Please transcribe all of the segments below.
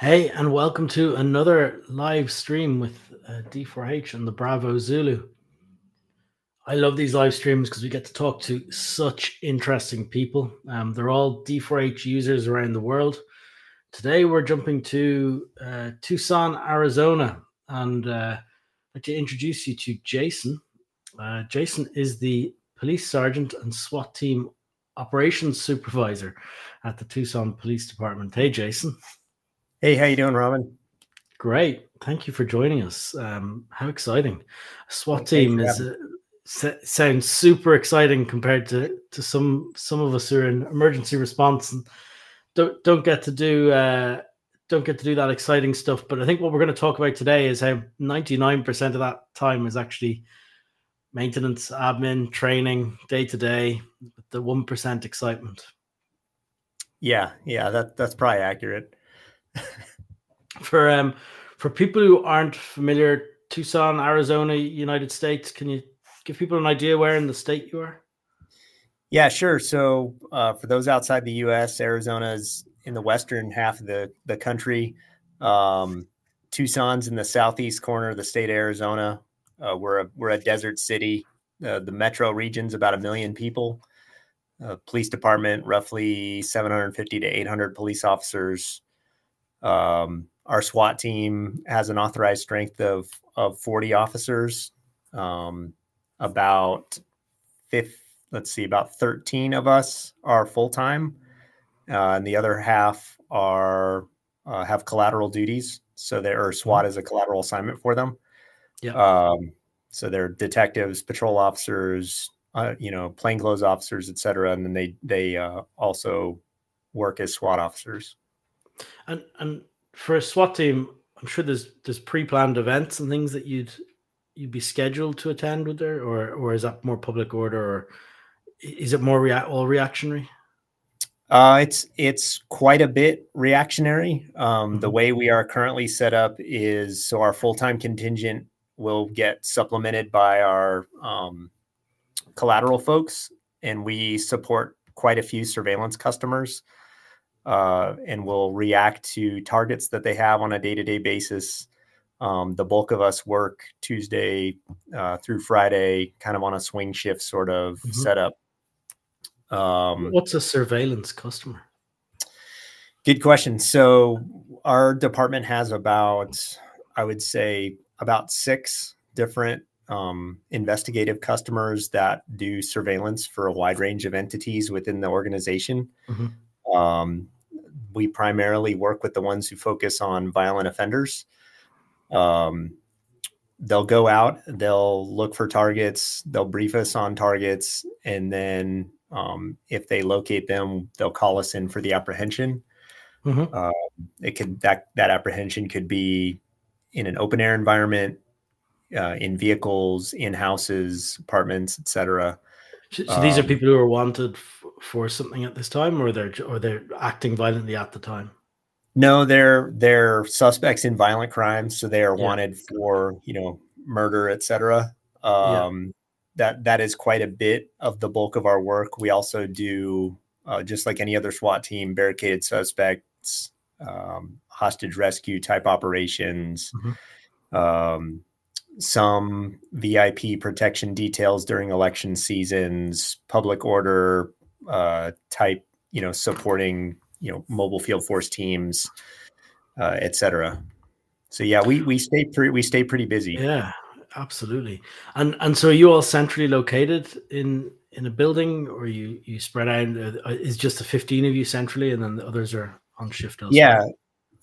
Hey, and welcome to another live stream with uh, D4H and the Bravo Zulu. I love these live streams because we get to talk to such interesting people. Um, they're all D4H users around the world. Today, we're jumping to uh, Tucson, Arizona, and uh, I'd like to introduce you to Jason. Uh, Jason is the police sergeant and SWAT team operations supervisor at the Tucson Police Department. Hey, Jason. Hey, how you doing, Robin? Great. Thank you for joining us. Um, how exciting! A SWAT team is uh, sounds super exciting compared to to some some of us who are in emergency response and don't don't get to do uh, don't get to do that exciting stuff. But I think what we're going to talk about today is how ninety nine percent of that time is actually maintenance, admin, training, day to day, the one percent excitement. Yeah, yeah, that that's probably accurate. for um for people who aren't familiar, Tucson, Arizona, United States, can you give people an idea where in the state you are? Yeah, sure. So uh, for those outside the U.S., Arizona is in the western half of the the country. Um, Tucson's in the southeast corner of the state of Arizona. Uh, we're a we're a desert city. Uh, the metro region's about a million people. Uh, police department roughly 750 to 800 police officers. Um, our SWAT team has an authorized strength of of 40 officers. Um, about fifth, let's see, about 13 of us are full time, uh, and the other half are uh, have collateral duties. So their SWAT mm-hmm. is a collateral assignment for them. Yeah. Um, so they're detectives, patrol officers, uh, you know, plainclothes officers, et cetera, and then they they uh, also work as SWAT officers. And and for a SWAT team, I'm sure there's there's pre-planned events and things that you'd you'd be scheduled to attend with there, or or is that more public order, or is it more rea- all reactionary? Uh, it's it's quite a bit reactionary. Um, mm-hmm. The way we are currently set up is so our full time contingent will get supplemented by our um, collateral folks, and we support quite a few surveillance customers uh, and will react to targets that they have on a day to day basis. Um, the bulk of us work Tuesday uh, through Friday, kind of on a swing shift sort of mm-hmm. setup. Um, What's a surveillance customer? Good question. So, our department has about, I would say, about six different um, investigative customers that do surveillance for a wide range of entities within the organization. Mm-hmm. Um, we primarily work with the ones who focus on violent offenders. Um, they'll go out, they'll look for targets, they'll brief us on targets, and then um, if they locate them, they'll call us in for the apprehension. Mm-hmm. Uh, it could that that apprehension could be in an open air environment, uh, in vehicles, in houses, apartments, etc. So, so these um, are people who are wanted f- for something at this time, or they're or they're acting violently at the time. No, they're they're suspects in violent crimes, so they are yeah. wanted for you know murder, etc. Um, yeah. That that is quite a bit of the bulk of our work. We also do uh, just like any other SWAT team, barricaded suspects, um, hostage rescue type operations. Mm-hmm. Um, some VIP protection details during election seasons, public order uh, type, you know, supporting you know mobile field force teams, uh, etc. So yeah, we we stay pretty we stay pretty busy. Yeah, absolutely. And and so are you all centrally located in in a building, or you you spread out? Is just the fifteen of you centrally, and then the others are on shift elsewhere? Yeah,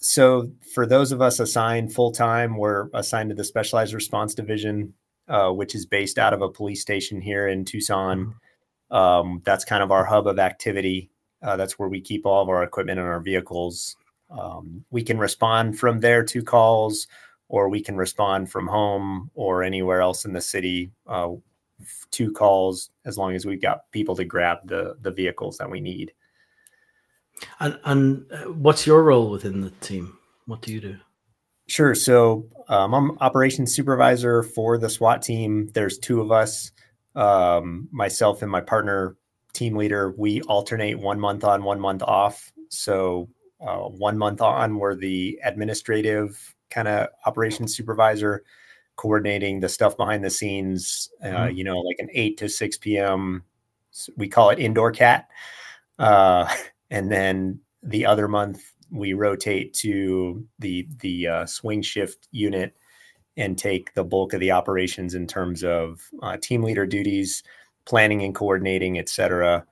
so for those of us assigned full time, we're assigned to the Specialized Response Division, uh, which is based out of a police station here in Tucson. Mm-hmm. Um, that's kind of our hub of activity. Uh, that's where we keep all of our equipment and our vehicles. Um, we can respond from there to calls, or we can respond from home or anywhere else in the city uh, to calls, as long as we've got people to grab the the vehicles that we need. And and uh, what's your role within the team? What do you do? Sure. So um, I'm operations supervisor for the SWAT team. There's two of us, um, myself and my partner, team leader. We alternate one month on, one month off. So uh, one month on, we're the administrative kind of operations supervisor, coordinating the stuff behind the scenes. Uh, mm-hmm. You know, like an eight to six p.m. We call it indoor cat, uh, and then the other month we rotate to the the uh, swing shift unit and take the bulk of the operations in terms of uh, team leader duties, planning and coordinating, etc.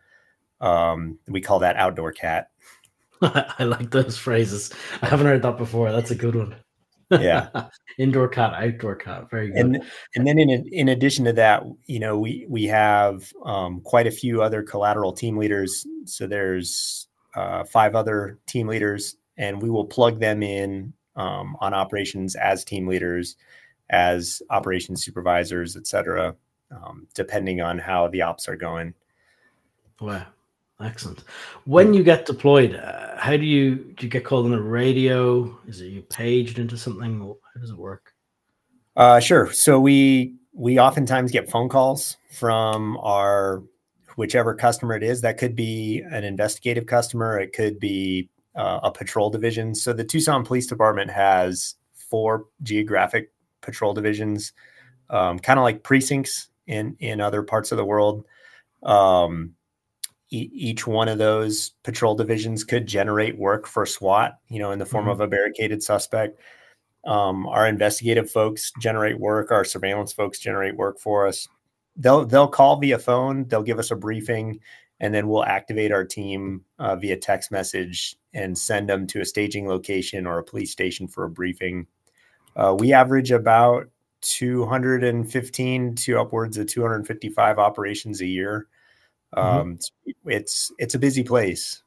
Um, we call that outdoor cat. I like those phrases. I haven't heard that before. That's a good one. Yeah, indoor cat, outdoor cat. Very good. And and then in in addition to that, you know, we we have um, quite a few other collateral team leaders. So there's uh, five other team leaders, and we will plug them in um, on operations as team leaders, as operations supervisors, et cetera, um, depending on how the ops are going. Wow. Excellent. When you get deployed, uh, how do you do you get called on the radio? Is it you paged into something? How does it work? Uh, sure. So we we oftentimes get phone calls from our whichever customer it is. That could be an investigative customer. It could be uh, a patrol division. So the Tucson Police Department has four geographic patrol divisions, um, kind of like precincts in in other parts of the world. Um, e- each one of those patrol divisions could generate work for SWAT, you know, in the form mm-hmm. of a barricaded suspect. Um, our investigative folks generate work. Our surveillance folks generate work for us. They'll they'll call via phone. They'll give us a briefing, and then we'll activate our team uh, via text message and send them to a staging location or a police station for a briefing. Uh, we average about 215 to upwards of 255 operations a year. Mm-hmm. Um, mm-hmm. it's it's a busy place.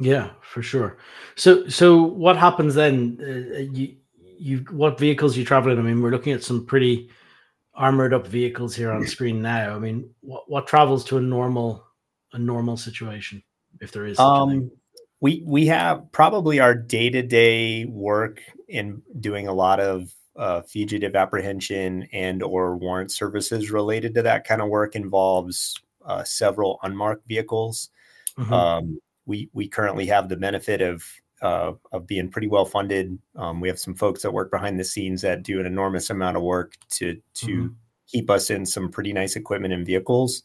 Yeah, for sure. So so what happens then? Uh, you you what vehicles you traveling? I mean, we're looking at some pretty armored up vehicles here on screen now. I mean, what what travels to a normal a normal situation if there is? um, we we have probably our day to day work in doing a lot of uh, fugitive apprehension and or warrant services related to that kind of work involves uh, several unmarked vehicles. Mm-hmm. Um, we we currently have the benefit of uh, of being pretty well funded. Um, we have some folks that work behind the scenes that do an enormous amount of work to to mm-hmm. keep us in some pretty nice equipment and vehicles.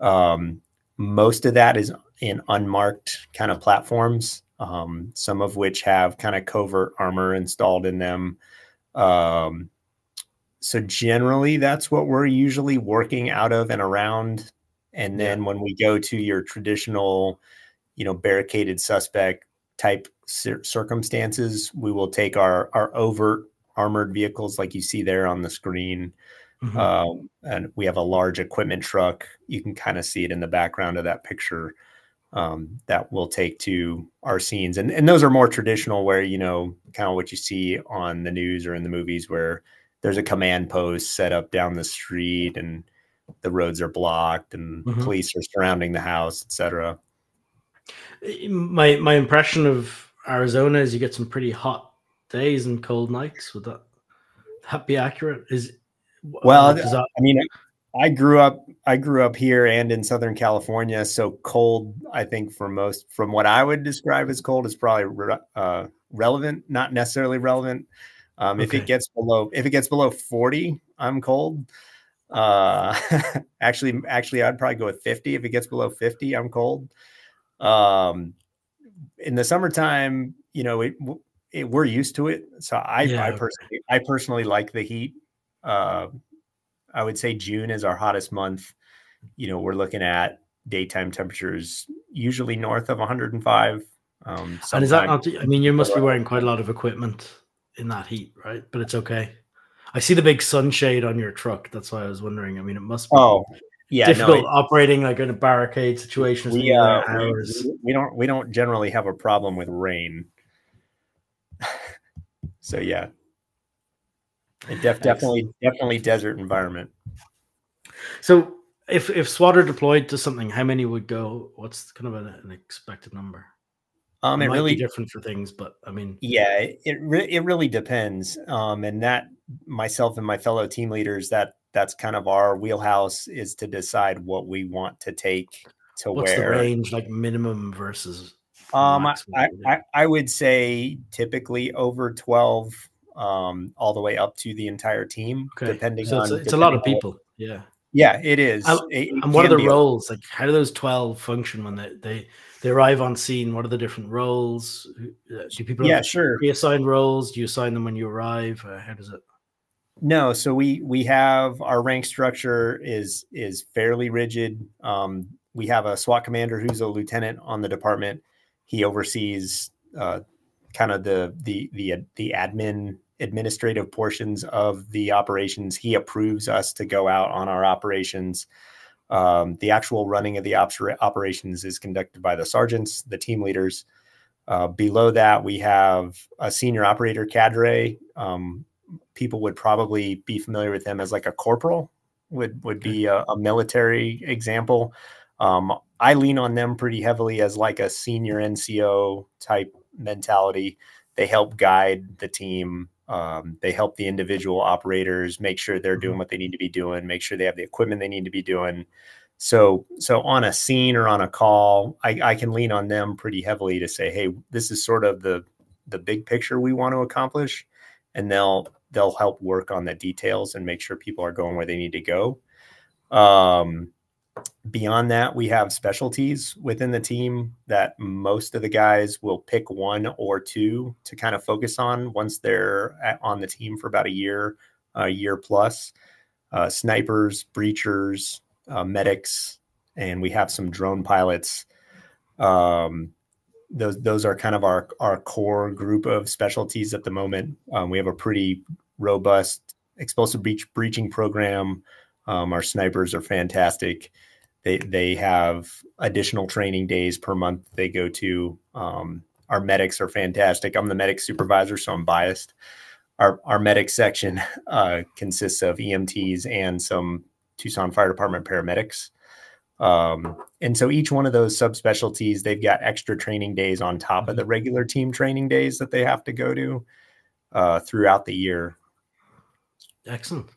Um, most of that is in unmarked kind of platforms, um, some of which have kind of covert armor installed in them. Um, so generally, that's what we're usually working out of and around. And then yeah. when we go to your traditional, you know, barricaded suspect type cir- circumstances, we will take our our overt armored vehicles like you see there on the screen Mm-hmm. Um, and we have a large equipment truck. You can kind of see it in the background of that picture um, that we'll take to our scenes. And, and those are more traditional, where, you know, kind of what you see on the news or in the movies, where there's a command post set up down the street and the roads are blocked and mm-hmm. police are surrounding the house, etc. My my impression of Arizona is you get some pretty hot days and cold nights. Would that that be accurate? Is well, I mean, I grew up. I grew up here and in Southern California, so cold. I think for most, from what I would describe as cold, is probably re- uh, relevant, not necessarily relevant. Um, okay. If it gets below, if it gets below forty, I'm cold. Uh, actually, actually, I'd probably go with fifty. If it gets below fifty, I'm cold. Um, in the summertime, you know, it, it, we're used to it. So I, yeah, I personally, I personally like the heat. Uh, I would say June is our hottest month. You know, we're looking at daytime temperatures usually north of 105. Um, and is that not? I mean, you must be wearing quite a lot of equipment in that heat, right? But it's okay. I see the big sunshade on your truck. That's why I was wondering. I mean, it must be oh, yeah, difficult no, it, operating like in a barricade situation. We, uh, we, we don't we don't generally have a problem with rain. so yeah, Def, definitely, definitely desert environment. So, if if SWAT are deployed to something, how many would go? What's kind of an, an expected number? Um, it, it really different for things, but I mean, yeah, it re- it really depends. Um, and that myself and my fellow team leaders, that that's kind of our wheelhouse is to decide what we want to take to what's where. the range, like minimum versus Um, I, I, I would say typically over 12, um, all the way up to the entire team, okay. depending so it's, on. It's a lot of people. Yeah. Yeah, it is. it, and what are the roles? Like, how do those 12 function when they, they, they arrive on scene? What are the different roles? Uh, do people yeah, sure. pre-assigned roles? Do you assign them when you arrive? Uh, how does it? No, so we we have our rank structure is is fairly rigid. Um, we have a SWAT commander who's a lieutenant on the department. He oversees uh, kind of the the the the admin administrative portions of the operations. He approves us to go out on our operations. Um, the actual running of the operations is conducted by the sergeants, the team leaders. Uh, below that, we have a senior operator cadre. Um, people would probably be familiar with them as like a corporal would would be a, a military example. Um, I lean on them pretty heavily as like a senior NCO type mentality. They help guide the team. Um, they help the individual operators make sure they're doing mm-hmm. what they need to be doing, make sure they have the equipment they need to be doing. So, so on a scene or on a call, I, I can lean on them pretty heavily to say, "Hey, this is sort of the the big picture we want to accomplish," and they'll they'll help work on the details and make sure people are going where they need to go. Um, beyond that, we have specialties within the team that most of the guys will pick one or two to kind of focus on once they're at, on the team for about a year, a year plus. Uh, snipers, breachers, uh, medics, and we have some drone pilots. Um, those those are kind of our our core group of specialties at the moment. Um, we have a pretty robust explosive breach breaching program. Um, our snipers are fantastic. They they have additional training days per month they go to. Um, our medics are fantastic. I'm the medic supervisor, so I'm biased. Our our medic section uh, consists of EMTs and some Tucson Fire Department paramedics. Um, and so each one of those subspecialties, they've got extra training days on top of the mm-hmm. regular team training days that they have to go to uh, throughout the year. Excellent.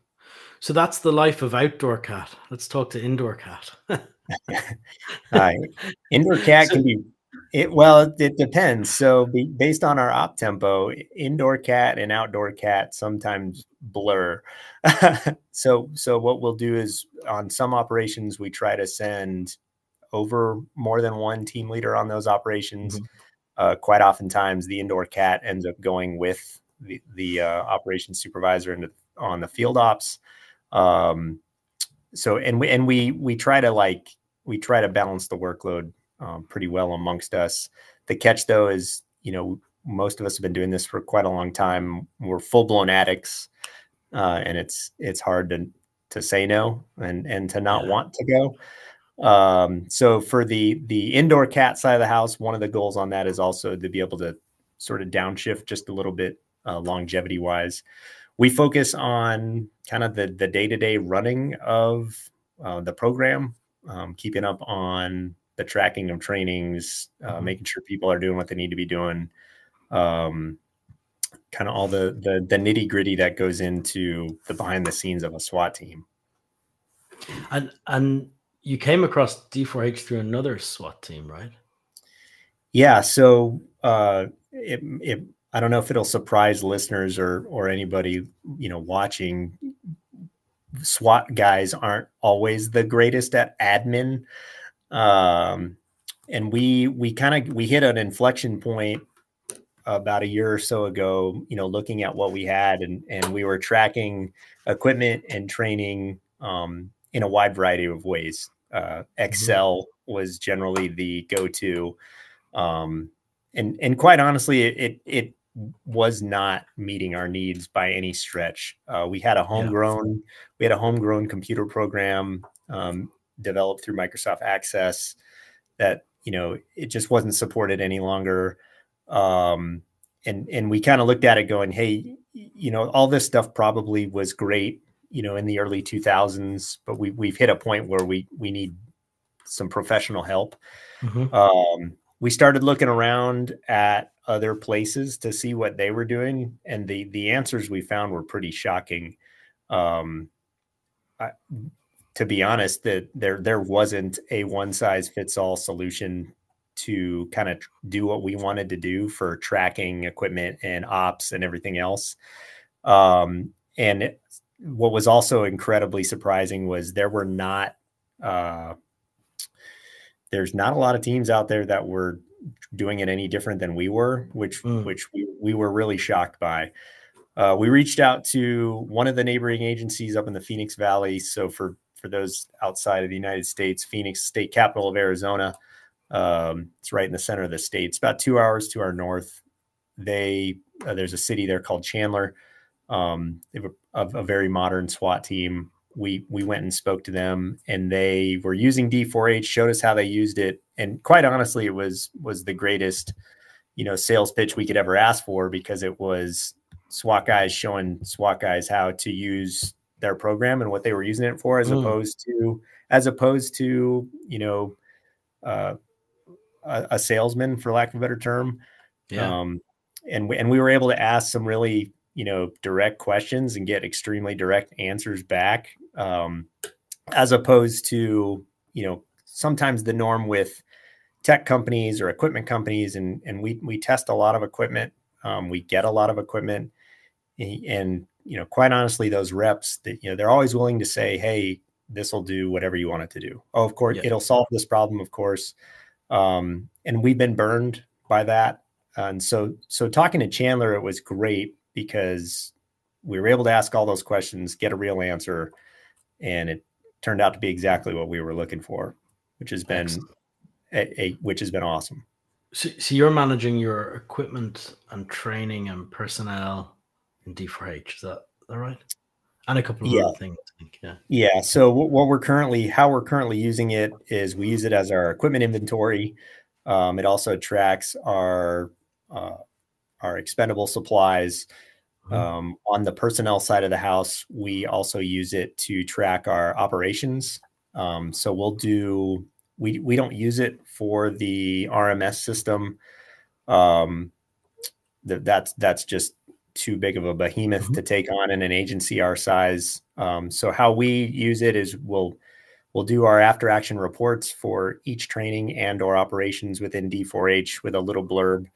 So that's the life of outdoor cat. Let's talk to indoor cat. Hi. Indoor cat so, can be it well, it depends. So be, based on our op tempo, indoor cat and outdoor cat sometimes blur. so so what we'll do is on some operations we try to send over more than one team leader on those operations. Mm-hmm. Uh, quite oftentimes the indoor cat ends up going with the, the uh, operations supervisor and on the field ops. Um, so and we and we we try to like we try to balance the workload um, pretty well amongst us. The catch though is you know most of us have been doing this for quite a long time. We're full blown addicts, uh, and it's it's hard to to say no and and to not want to go. Um, so for the the indoor cat side of the house, one of the goals on that is also to be able to sort of downshift just a little bit uh, longevity wise we focus on kind of the the day to day running of uh, the program, um, keeping up on the tracking of trainings, uh, mm-hmm. making sure people are doing what they need to be doing, um, kind of all the the, the nitty gritty that goes into the behind the scenes of a SWAT team. And and you came across D4H through another SWAT team, right? Yeah. So uh, it, it I don't know if it'll surprise listeners or or anybody you know watching. SWAT guys aren't always the greatest at admin, um, and we we kind of we hit an inflection point about a year or so ago. You know, looking at what we had and and we were tracking equipment and training um, in a wide variety of ways. Uh, mm-hmm. Excel mm-hmm. was generally the go-to, um, and and quite honestly, it it was not meeting our needs by any stretch. Uh, we had a homegrown, yeah. we had a homegrown computer program um, developed through Microsoft Access that you know it just wasn't supported any longer. Um, and and we kind of looked at it going, hey, you know, all this stuff probably was great, you know, in the early 2000s, but we we've hit a point where we we need some professional help. Mm-hmm. Um, we started looking around at other places to see what they were doing, and the the answers we found were pretty shocking. Um, I, to be honest, that there there wasn't a one size fits all solution to kind of do what we wanted to do for tracking equipment and ops and everything else. Um, and what was also incredibly surprising was there were not uh, there's not a lot of teams out there that were doing it any different than we were, which mm. which we, we were really shocked by. Uh, we reached out to one of the neighboring agencies up in the Phoenix Valley. So for for those outside of the United States, Phoenix, state capital of Arizona, um, it's right in the center of the state. It's about two hours to our north. They uh, there's a city there called Chandler. Um, they have a, a, very modern SWAT team. We we went and spoke to them, and they were using D4H. Showed us how they used it, and quite honestly, it was was the greatest, you know, sales pitch we could ever ask for because it was SWAT guys showing SWAT guys how to use their program and what they were using it for, as mm. opposed to as opposed to you know uh, a, a, salesman, for lack of a better term. Yeah. Um, and we, and we were able to ask some really you know direct questions and get extremely direct answers back, um, as opposed to you know sometimes the norm with tech companies or equipment companies, and and we we test a lot of equipment. Um, we get a lot of equipment, and you know, quite honestly, those reps that you know they're always willing to say, "Hey, this will do whatever you want it to do." Oh, of course, yeah. it'll solve this problem, of course. Um, and we've been burned by that. And so, so talking to Chandler, it was great because we were able to ask all those questions, get a real answer, and it turned out to be exactly what we were looking for, which has been a, a, which has been awesome. So, so you're managing your equipment and training and personnel in D4H. Is that, is that right? And a couple of yeah. other things. Think, yeah. Yeah. So what we're currently, how we're currently using it is we use it as our equipment inventory. Um, it also tracks our uh, our expendable supplies. Mm-hmm. Um, on the personnel side of the house, we also use it to track our operations. Um, so we'll do we we don't use it for the RMS system. Um, that's that's just too big of a behemoth mm-hmm. to take on in an agency our size. Um, so how we use it is we'll we'll do our after action reports for each training and or operations within D4H with a little blurb,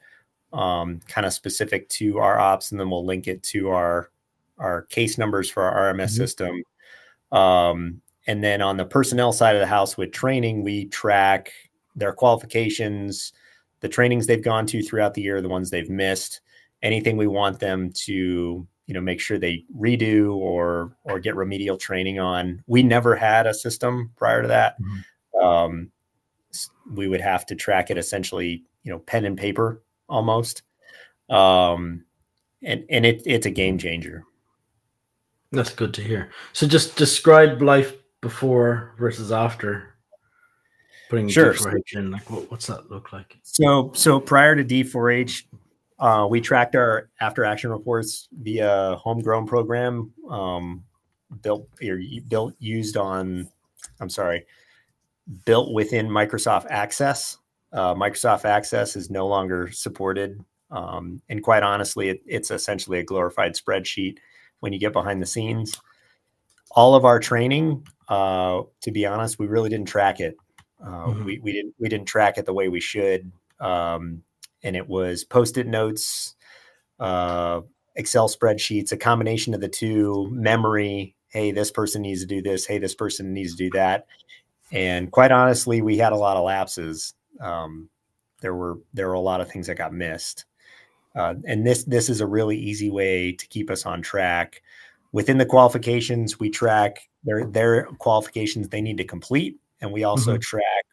um, kind of specific to our ops, and then we'll link it to our our case numbers for our RMS mm-hmm. system. Um, and then on the personnel side of the house with training, we track their qualifications, the trainings they've gone to throughout the year, the ones they've missed anything we want them to you know make sure they redo or or get remedial training on. We never had a system prior to that. Mm-hmm. um, we would have to track it essentially you know pen and paper almost. Um, and and it, it's a game changer. That's good to hear. So just describe life before versus after. Putting sure. D4H in like what, what's that look like? So so prior to D4H uh, we tracked our after action reports via homegrown program um, built or built used on. I'm sorry, built within Microsoft Access. Uh, Microsoft Access is no longer supported, um, and quite honestly, it, it's essentially a glorified spreadsheet when you get behind the scenes. All of our training, uh, to be honest, we really didn't track it. Uh, mm-hmm. We we didn't we didn't track it the way we should. Um, and it was post-it notes, uh, Excel spreadsheets, a combination of the two, memory. Hey, this person needs to do this. Hey, this person needs to do that. And quite honestly, we had a lot of lapses. Um, there were there were a lot of things that got missed. Uh, and this this is a really easy way to keep us on track. Within the qualifications, we track their their qualifications they need to complete, and we also mm-hmm. track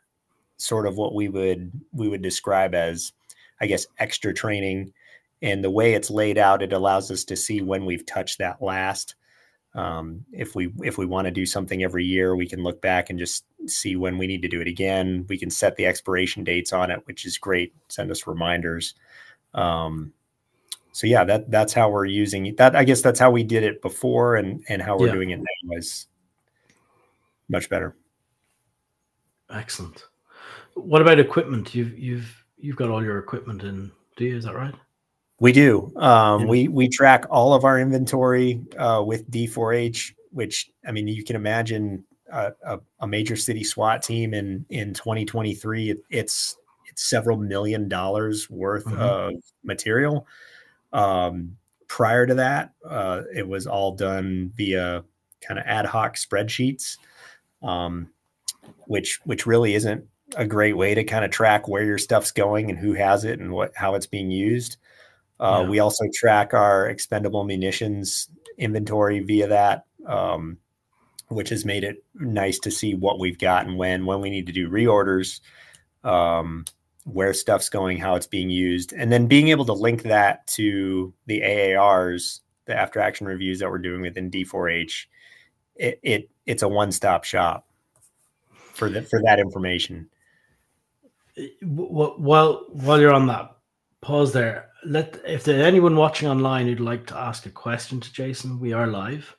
sort of what we would we would describe as I guess, extra training. And the way it's laid out, it allows us to see when we've touched that last. Um, if we if we want to do something every year, we can look back and just see when we need to do it again. We can set the expiration dates on it, which is great. Send us reminders. Um, so yeah, that that's how we're using that. I guess that's how we did it before, and and how we're yeah. doing it now is much better. Excellent. What about equipment? You've you've you've got all your equipment in, do you? Is that right? We do. Um, yeah. We we track all of our inventory uh, with D4H, which I mean, you can imagine a, a, a, major city SWAT team in in 2023. It, it's it's several million dollars worth Mhm. of material. Um, prior to that, uh, it was all done via kind of ad hoc spreadsheets, um, which which really isn't a great way to kind of track where your stuff's going and who has it and what how it's being used. Uh, Yeah. We also track our expendable munitions inventory via that, um, which has made it nice to see what we've got and when when we need to do reorders, um, where stuff's going, how it's being used, and then being able to link that to the AARs, the after action reviews that we're doing within D4H. It, it it's a one stop shop for the, for that information. Wh- While while you're on that, pause there. Let if there's anyone watching online who'd like to ask a question to Jason, we are live.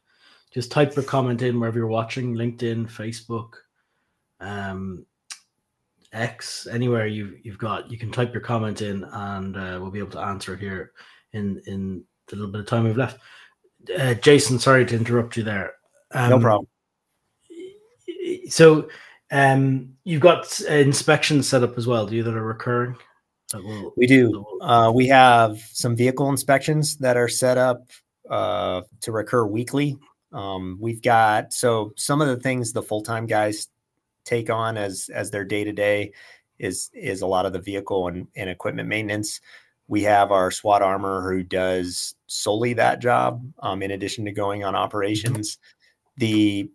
Just type your comment in wherever you're watching, LinkedIn, Facebook, um, X, anywhere you you've got. You can type your comment in, and uh, we'll be able to answer here in in the little bit of time we've left. Uh, Jason, sorry to interrupt you there. Um, no problem. So, um, you've got inspections set up as well. Do you that are recurring? That will, We do. Uh, we have some vehicle inspections that are set up uh, to recur weekly. Um, we've got so some of the things the full time guys take on as as their day to day is is a lot of the vehicle and, and equipment maintenance. We have our SWAT armor who does solely that job. Um, in addition to going on operations, the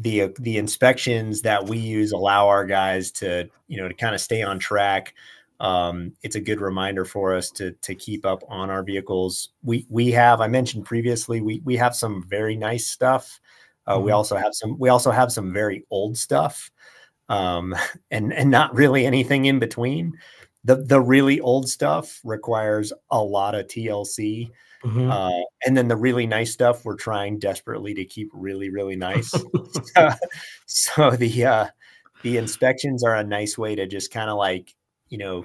the the inspections that we use allow our guys to you know to kind of stay on track um, it's a good reminder for us to to keep up on our vehicles. We we have I mentioned previously we we have some very nice stuff. Uh, We Mhm. also have some we also have some very old stuff, um, and and not really anything in between. The the really old stuff requires a lot of TLC, Mhm. uh, and then the really nice stuff we're trying desperately to keep really really nice. so the uh, the inspections are a nice way to just kind of like you know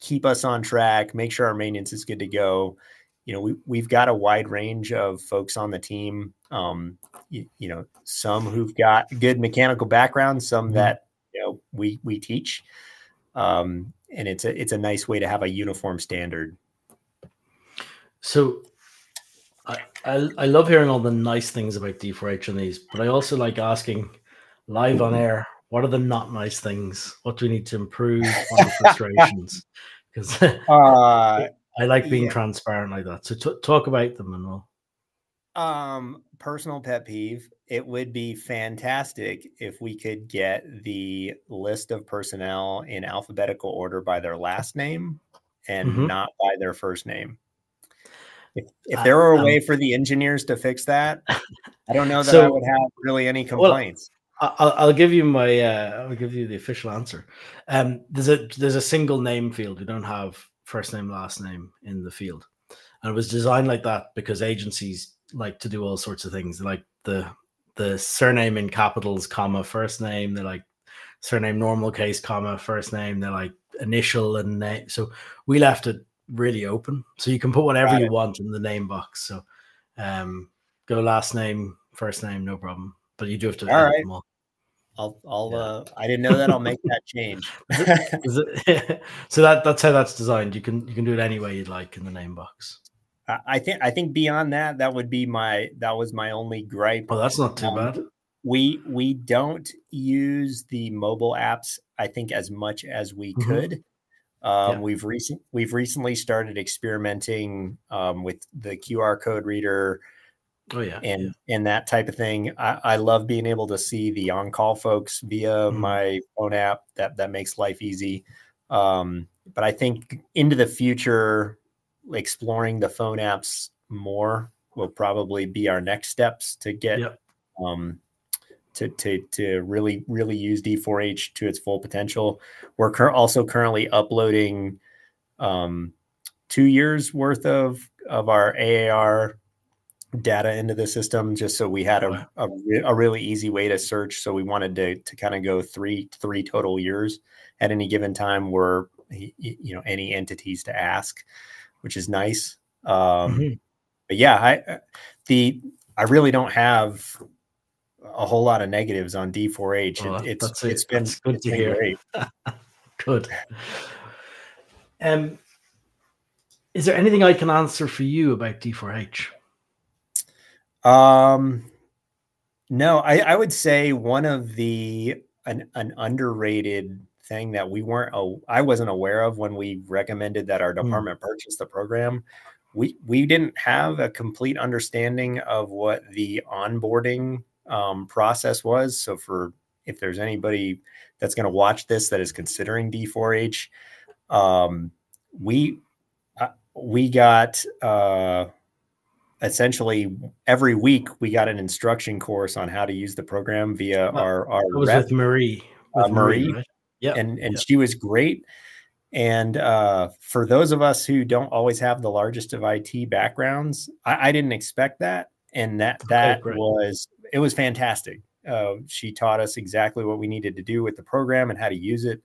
keep us on track make sure our maintenance is good to go you know we, we've got a wide range of folks on the team um you, you know some who've got good mechanical backgrounds some Mhm. that you know we we teach um and it's a it's a nice way to have a uniform standard So, I, I I love hearing all the nice things about D4H and these, but I also like asking live on air, what are the not nice things? What do we need to improve? What frustrations? Because uh I like being yeah. transparent like that. So t- talk about them and we'll. Um, personal pet peeve. It would be fantastic if we could get the list of personnel in alphabetical order by their last name and Mhm. not by their first name. If, if Uh, there were a um, way for the engineers to fix that, I don't know that I would have really any complaints. I- I'll, I'll give you my uh, I'll give you the official answer. Um, there's a there's a single name field. We don't have first name last name in the field, and it was designed like that because agencies like to do all sorts of things. They like the the surname in capitals, comma first name. They like surname normal case, comma first name. They like initial and name. So we left it really open, so you can put whatever Got you want in the name box. So um, go last name, first name, no problem. But you do have to All right. them all. I'll, I'll, Yeah. uh, I didn't know that. I'll make that change. Is it- so that that's how that's designed. You can you can do it any way you'd like in the name box. I I think, I think beyond that, that would be my, that was my only gripe Well, that's not too Um, bad. we we don't use the mobile apps i think as much as we Mhm. could um, Yeah. we've recent we've recently started experimenting um, with the qr code reader Oh yeah, and and that type of thing I, I love being able to see the on-call folks via Mhm. my phone app that that makes life easy um, but i think into the future exploring the phone apps more will probably be our next steps to get Yep. um, to, to to really really use D4H to its full potential. We're cur- also currently uploading um, two years worth of of our AAR data into the system, just so we had a a, a really easy way to search. So we wanted to to kind of go three three total years at any given time. Were you know any entities to ask, which is nice. Um, Mhm. but yeah, I uh, the I really don't have a whole lot of negatives on D4H. Well, It, it's that's it. it's been That's good it's to been hear. great. Good. Um, is there anything I can answer for you about D4H? Um, no, I, I would say one of the an, an underrated thing that we weren't I wasn't aware of when we recommended that our hmm. department mm. purchase the program. We we didn't have a complete understanding of what the onboarding um, process was. So for if there's anybody that's going to watch this that is considering D4H, um, we uh, we got uh, essentially every week we got an instruction course on how to use the program via our our was rep, with Marie. Uh, with uh, Marie, Marie right? yeah, and and yep. she was great. And uh, for those of us who don't always have the largest of IT backgrounds, I, I didn't expect that, and that that okay, was it was fantastic. Uh, she taught us exactly what we needed to do with the program and how to use it.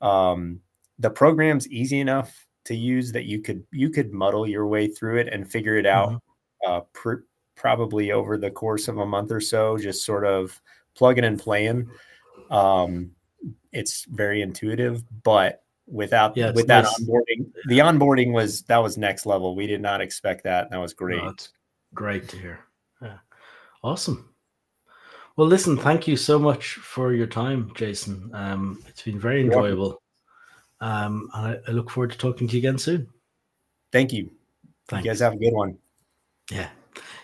Um, the program's easy enough to use that you could you could muddle your way through it and figure it out mm-hmm. uh, pr- probably over the course of a month or so just sort of plugging and playing. Um, it's very intuitive but without yeah, with that onboarding the onboarding was that was next level. We did not expect that. That was great. no, great to hear. Yeah. Awesome well listen thank you so much for your time jason um, it's been very enjoyable um, I, I look forward to talking to you again soon. Thank you. Thanks. You guys have a good one. Yeah,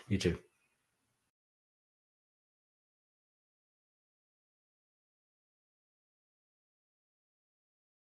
you too.